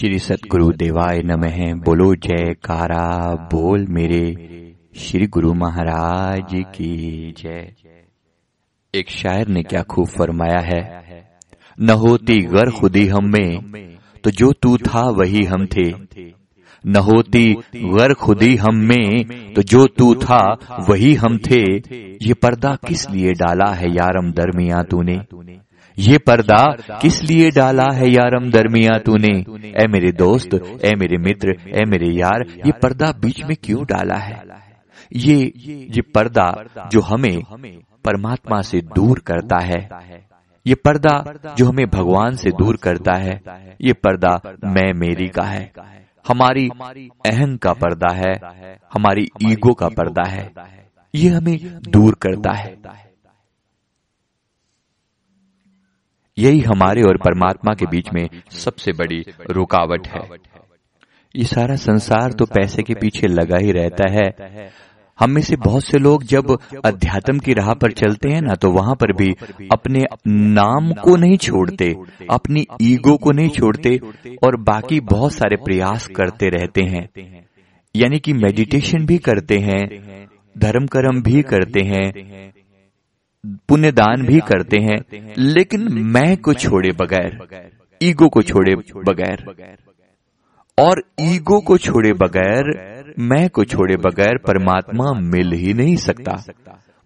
श्री सतगुरु देवाय नमः। बोलो जय कारा बोल मेरे श्री गुरु महाराज की जय। एक शायर ने क्या खूब फरमाया है, न होती गर खुदी हम में तो जो तू था वही हम थे। न होती गर खुदी हम में तो जो तू था वही हम थे। ये पर्दा किस लिए डाला है यारम दरमिया तूने? ये पर्दा किस लिए डाला है यारम दरमिया तूने? ए मेरे दोस्त ए मेरे मित्र ए मेरे यार ये पर्दा बीच में क्यों डाला है? ये ये पर्दा जो हमें परमात्मा से दूर करता है। ये पर्दा जो हमें भगवान से दूर करता है। ये पर्दा मैं मेरी का है। हमारी अहंग का पर्दा है। हमारी ईगो का पर्दा है। ये हमें दूर करता है। यही हमारे और परमात्मा के बीच में सबसे बड़ी रुकावट है। ये सारा संसार तो पैसे के पीछे लगा ही रहता है। हम में से बहुत से लोग जब अध्यात्म की राह पर चलते हैं ना तो वहाँ पर भी अपने नाम को नहीं छोड़ते, अपनी ईगो को नहीं छोड़ते और बाकी बहुत सारे प्रयास करते रहते हैं। यानी कि मेडिटेशन भी करते हैं, धर्म कर्म भी करते हैं पुण्य दान भी करते हैं लेकिन मैं को छोड़े बगैर ईगो को छोड़े बगैर। और ईगो को छोड़े बगैर मैं को छोड़े बगैर परमात्मा मिल ही नहीं सकता।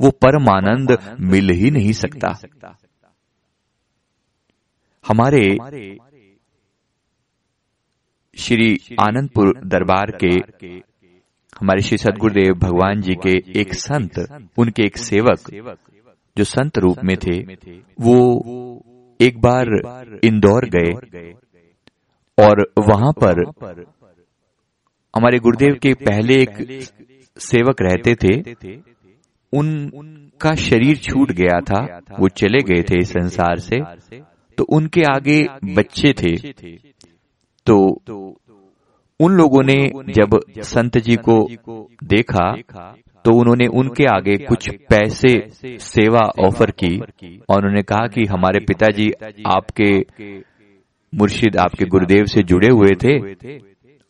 वो परमानंद मिल ही नहीं सकता। हमारे श्री आनंदपुर दरबार के हमारे श्री सदगुरुदेव भगवान जी के एक संत उनके एक सेवक जो संत रूप में थे वो एक बार इंदौर गए और वहाँ पर हमारे गुरुदेव के पहले एक सेवक रहते थे उनका शरीर छूट गया था वो चले गए थे इस संसार से। तो उनके आगे बच्चे थे। तो उन लोगों ने जब संत जी को देखा तो उन्होंने उनके आगे कुछ पैसे सेवा ऑफ़र की और उन्होंने कहा कि हमारे पिताजी आपके मुर्शिद, आपके गुरुदेव से जुड़े हुए थे,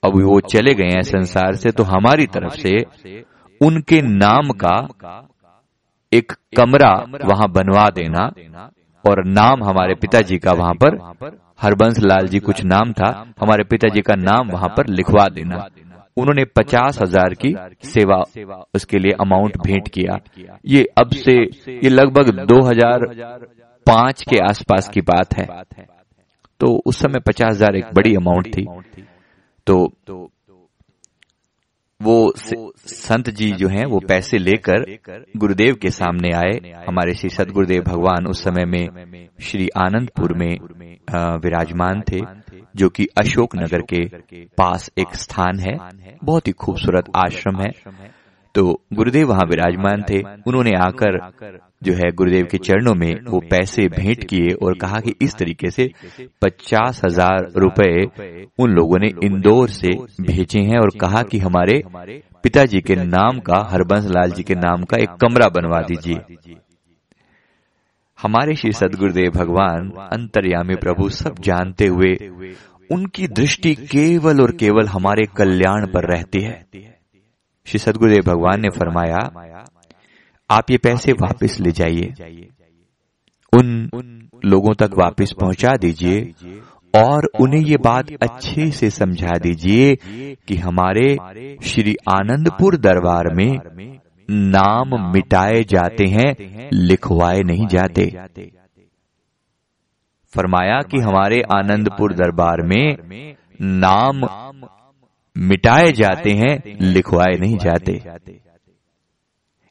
अब वो चले गए हैं संसार से तो हमारी तरफ़ से उनके नाम का एक कमरा वहाँ बनवा देना और नाम हमारे पिताजी का वहाँ पर, हरबंस लाल जी कुछ नाम था, हमारे पिताजी का नाम वहाँ पर लिखवा देना। उन्होंने पचास हज़ार की सेवा, उसके लिए अमाउंट भेंट किया। ये अब से, ये लगभग दो हज़ार पाँच के आसपास की बात है। तो उस समय पचास हज़ार एक बड़ी अमाउंट थी। तो वो संत जी जो हैं, वो पैसे लेकर गुरुदेव के सामने आए। हमारे श्री सदगुरुदेव भगवान उस समय में श्री आनंदपुर में विराजमान थे। जो कि अशोक नगर के पास एक स्थान है। बहुत ही खूबसूरत आश्रम है। तो गुरुदेव वहाँ विराजमान थे। उन्होंने आकर जो है गुरुदेव के चरणों में वो पैसे भेंट किए और कहा कि इस तरीके से पचास हज़ार रूपए उन लोगों ने इंदौर से भेजे हैं और कहा कि हमारे पिताजी के नाम का हरबंस लाल जी के नाम का एक कमरा बनवा दीजिए। हमारे श्री सदगुरुदेव भगवान अंतर्यामी प्रभु सब जानते हुए, उनकी दृष्टि केवल और केवल हमारे कल्याण पर रहती है। श्री सदगुरुदेव भगवान ने फरमाया, आप ये पैसे वापस ले जाइए। उन लोगों तक वापस पहुँचा दीजिए और उन्हें ये बात अच्छे से समझा दीजिए कि हमारे श्री आनंदपुर दरबार में नाम मिटाए जाते हैं, लिखवाए नहीं जाते। फरमाया कि हमारे आनंदपुर दरबार में नाम मिटाए जाते हैं, लिखवाए नहीं जाते।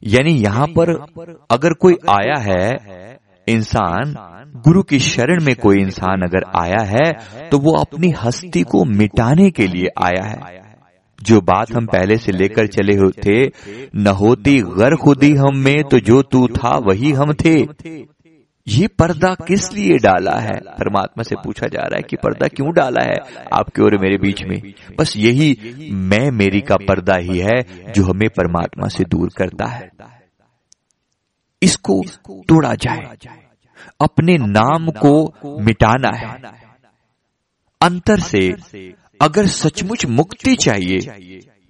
यानी यहाँ पर अगर कोई आया है, इंसान, गुरु की शरण में कोई इंसान अगर आया है तो वो अपनी हस्ती को मिटाने के लिए आया है। जो बात हम पहले से लेकर चले थे न होती गर खुदी हम में तो जो तू था वही हम थे। ये पर्दा किस लिए डाला है? परमात्मा से पूछा जा रहा है कि पर्दा क्यों डाला है आपके और मेरे बीच में? बस यही मैं मेरी का पर्दा ही है जो हमें परमात्मा से दूर करता है। इसको तोड़ा जाए। अपने नाम को मिटाना है। अंतर से अगर सचमुच मुक्ति चाहिए,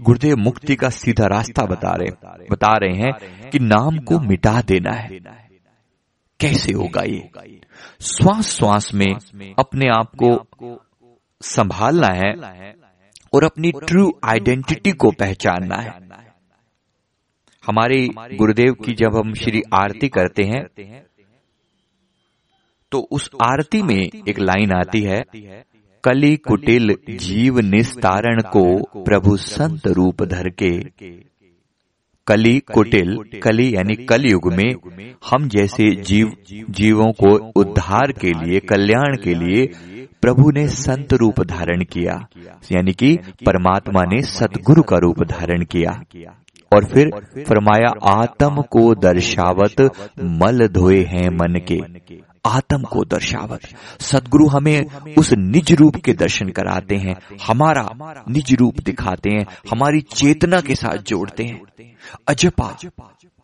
गुरुदेव मुक्ति का सीधा रास्ता बता रहे बता रहे हैं कि नाम को मिटा देना है। कैसे होगा ये? श्वास श्वास में अपने आप को संभालना है और अपनी ट्रू आइडेंटिटी को पहचानना है। हमारे गुरुदेव की जब हम श्री आरती करते हैं तो उस आरती में एक लाइन आती है कली कुटिल जीव निस्तारण को प्रभु संत रूप धर के कली कुटिल कली यानी कलयुग में हम जैसे जीव जीवों को उद्धार के लिए कल्याण के लिए प्रभु ने संत रूप धारण किया। यानी कि परमात्मा ने सतगुरु का रूप धारण किया। और फिर फरमाया आत्म को दर्शावत मल धोए हैं मन के। आत्म को दर्शावत सदगुरु हमें उस निज रूप के दर्शन कराते हैं, हमारा निज रूप दिखाते हैं, हमारी चेतना के साथ जोड़ते हैं। अजपा,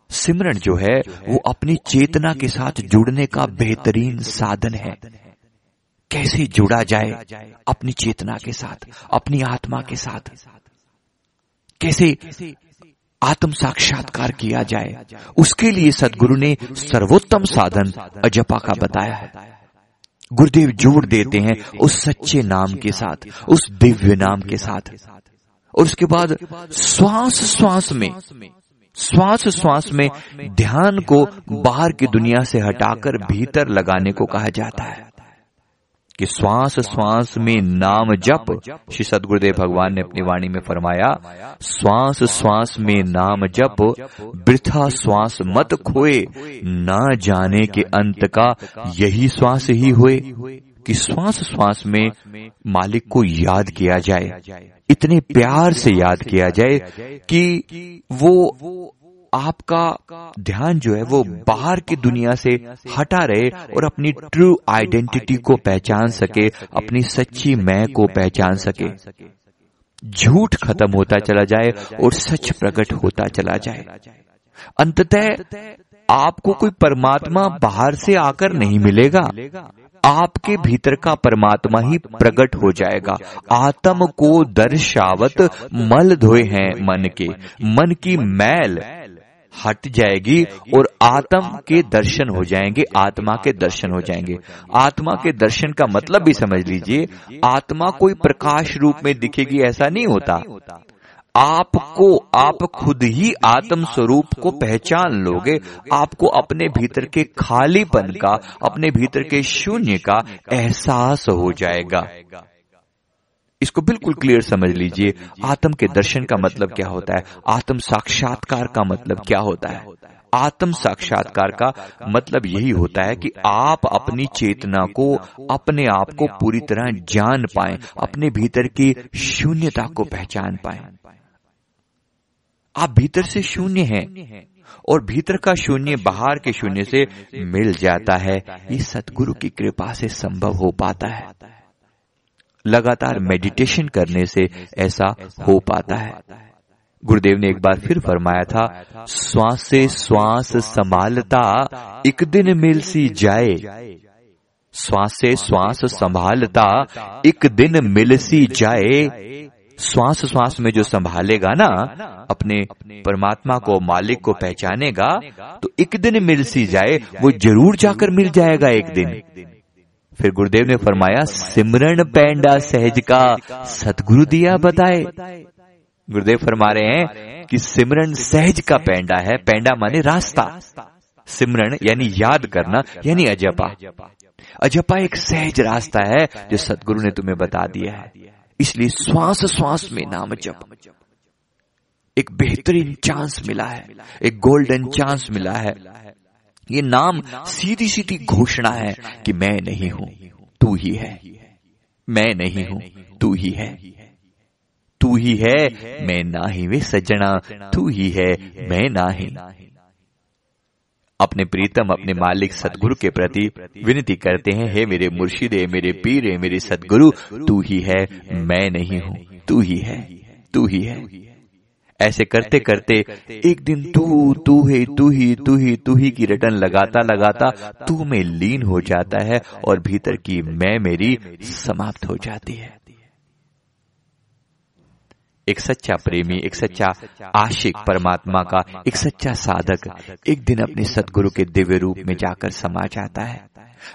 सिमरन जो है, वो अपनी चेतना के साथ जुड़ने का बेहतरीन साधन है। कैसे जुड़ा जाए अपनी चेतना के साथ, अपनी आत्मा के साथ? कैसे आत्म साक्षात्कार किया जाए। उसके लिए सदगुरु ने सर्वोत्तम साधन अजपा का बताया है। गुरुदेव जोड़ देते हैं उस सच्चे नाम के साथ, उस दिव्य नाम के साथ। और उसके बाद श्वास श्वास में, श्वास श्वास में ध्यान को बाहर की दुनिया से हटाकर भीतर लगाने को कहा जाता है। कि श्वास श्वास में नाम जप, श्री सदगुरुदेव भगवान ने अपनी वाणी में फरमाया, श्वास श्वास में नाम जप, वृथा श्वास मत खोए, ना जाने के अंत का यही श्वास ही हुए, कि श्वास श्वास में मालिक को याद किया जाए, इतने प्यार से याद किया जाए कि वो आपका ध्यान जो है वो बाहर की दुनिया से हटा रहे और अपनी ट्रू आइडेंटिटी को पहचान सके अपनी सच्ची मैं को पहचान सके। झूठ खत्म होता चला जाए और सच प्रकट होता चला जाए। अंततः आपको कोई परमात्मा बाहर से आकर नहीं मिलेगा। आपके भीतर का परमात्मा ही प्रकट हो जाएगा। आत्म को दर्शावत मल धोए हैं मन के मन की मैल हट जाएगी और आत्म के दर्शन हो जाएँगे आत्मा के दर्शन हो जाएँगे। आत्मा के दर्शन का मतलब भी समझ लीजिए आत्मा कोई प्रकाश रूप में दिखेगी ऐसा नहीं होता। आपको आप खुद ही आत्म स्वरूप को पहचान लोगे आपको अपने भीतर के खालीपन का अपने भीतर के शून्य का एहसास हो जाएगा। इसको बिल्कुल क्लियर समझ लीजिए। आत्म के दर्शन का मतलब क्या होता है? आत्म साक्षात्कार का मतलब क्या होता है? आत्म साक्षात्कार का मतलब यही होता है कि आप अपनी चेतना को अपने आप को पूरी तरह जान पाए अपने भीतर की शून्यता को पहचान पाए। आप भीतर से शून्य हैं और भीतर का शून्य बाहर के शून्य से मिल जाता है। ये सतगुरु की कृपा से संभव हो पाता है। लगातार मेडिटेशन करने से ऐसा हो पाता है। गुरुदेव ने एक बार फिर फरमाया था श्वास से श्वास संभालता, एक दिन मिल सी जाए। श्वास से श्वास संभालता, एक दिन मिल सी जाए। श्वास श्वास में जो संभालेगा ना, अपने परमात्मा को, मालिक को पहचानेगा तो एक दिन मिल सी जाए, वो ज़रूर जाकर मिल जाएगा एक दिन। फिर गुरुदेव ने फरमाया, सिमरन पैंडा सहज का सतगुरु दिया बताए गुरुदेव फरमा रहे हैं कि सिमरन सहज का पैंडा है। पैंडा माने रास्ता। सिमरन यानी याद करना, यानी अजपा। अजपा एक सहज रास्ता है जो सतगुरु ने तुम्हें बता दिया है। इसलिए श्वास श्वास में नाम जप। एक बेहतरीन चांस मिला है। एक गोल्डन चांस मिला है। ये नाम सीधी सीधी घोषणा है कि मैं नहीं हूँ, तू ही है। मैं नहीं हूँ, तू ही है। तू ही है, मैं ना ही वे सज्जना तू ही है, मैं ना ही। अपने प्रीतम, अपने मालिक सदगुरु के प्रति विनती करते हैं, हे मेरे मुर्शिदे, मेरे पीर, मेरे सदगुरु, तू ही है, मैं नहीं हूँ, तू ही है, तू ही है। ऐसे करते करते एक दिन तू तू ही तू ही तू ही तू ही की रटन लगाता लगाता तू में लीन हो जाता है और भीतर की मैं मेरी समाप्त हो जाती है। एक सच्चा प्रेमी एक सच्चा आशिक परमात्मा का एक सच्चा साधक एक दिन अपने सदगुरु के दिव्य रूप में जाकर समा जाता है।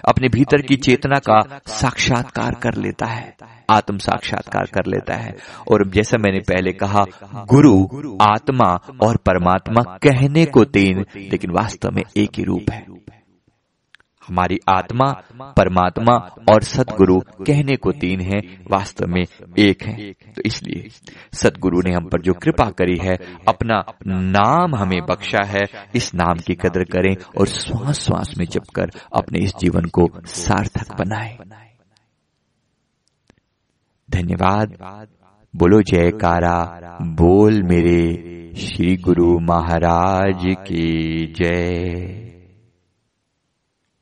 अपने भीतर की चेतना का साक्षात्कार कर लेता है आत्म साक्षात्कार कर लेता है। और जैसा मैंने पहले कहा गुरु आत्मा और परमात्मा कहने को तीन लेकिन वास्तव में एक ही रूप है हमारी आत्मा, परमात्मा और सदगुरु कहने को तीन है, वास्तव में एक है। तो इसलिए सदगुरु ने हम पर जो कृपा करी है, अपना नाम हमें बख्शा है, इस नाम की कदर करें और श्वास श्वास में जप कर अपने इस जीवन को सार्थक बनाए। धन्यवाद। बोलो, जयकारा। बोल मेरे श्री गुरु महाराज की जय।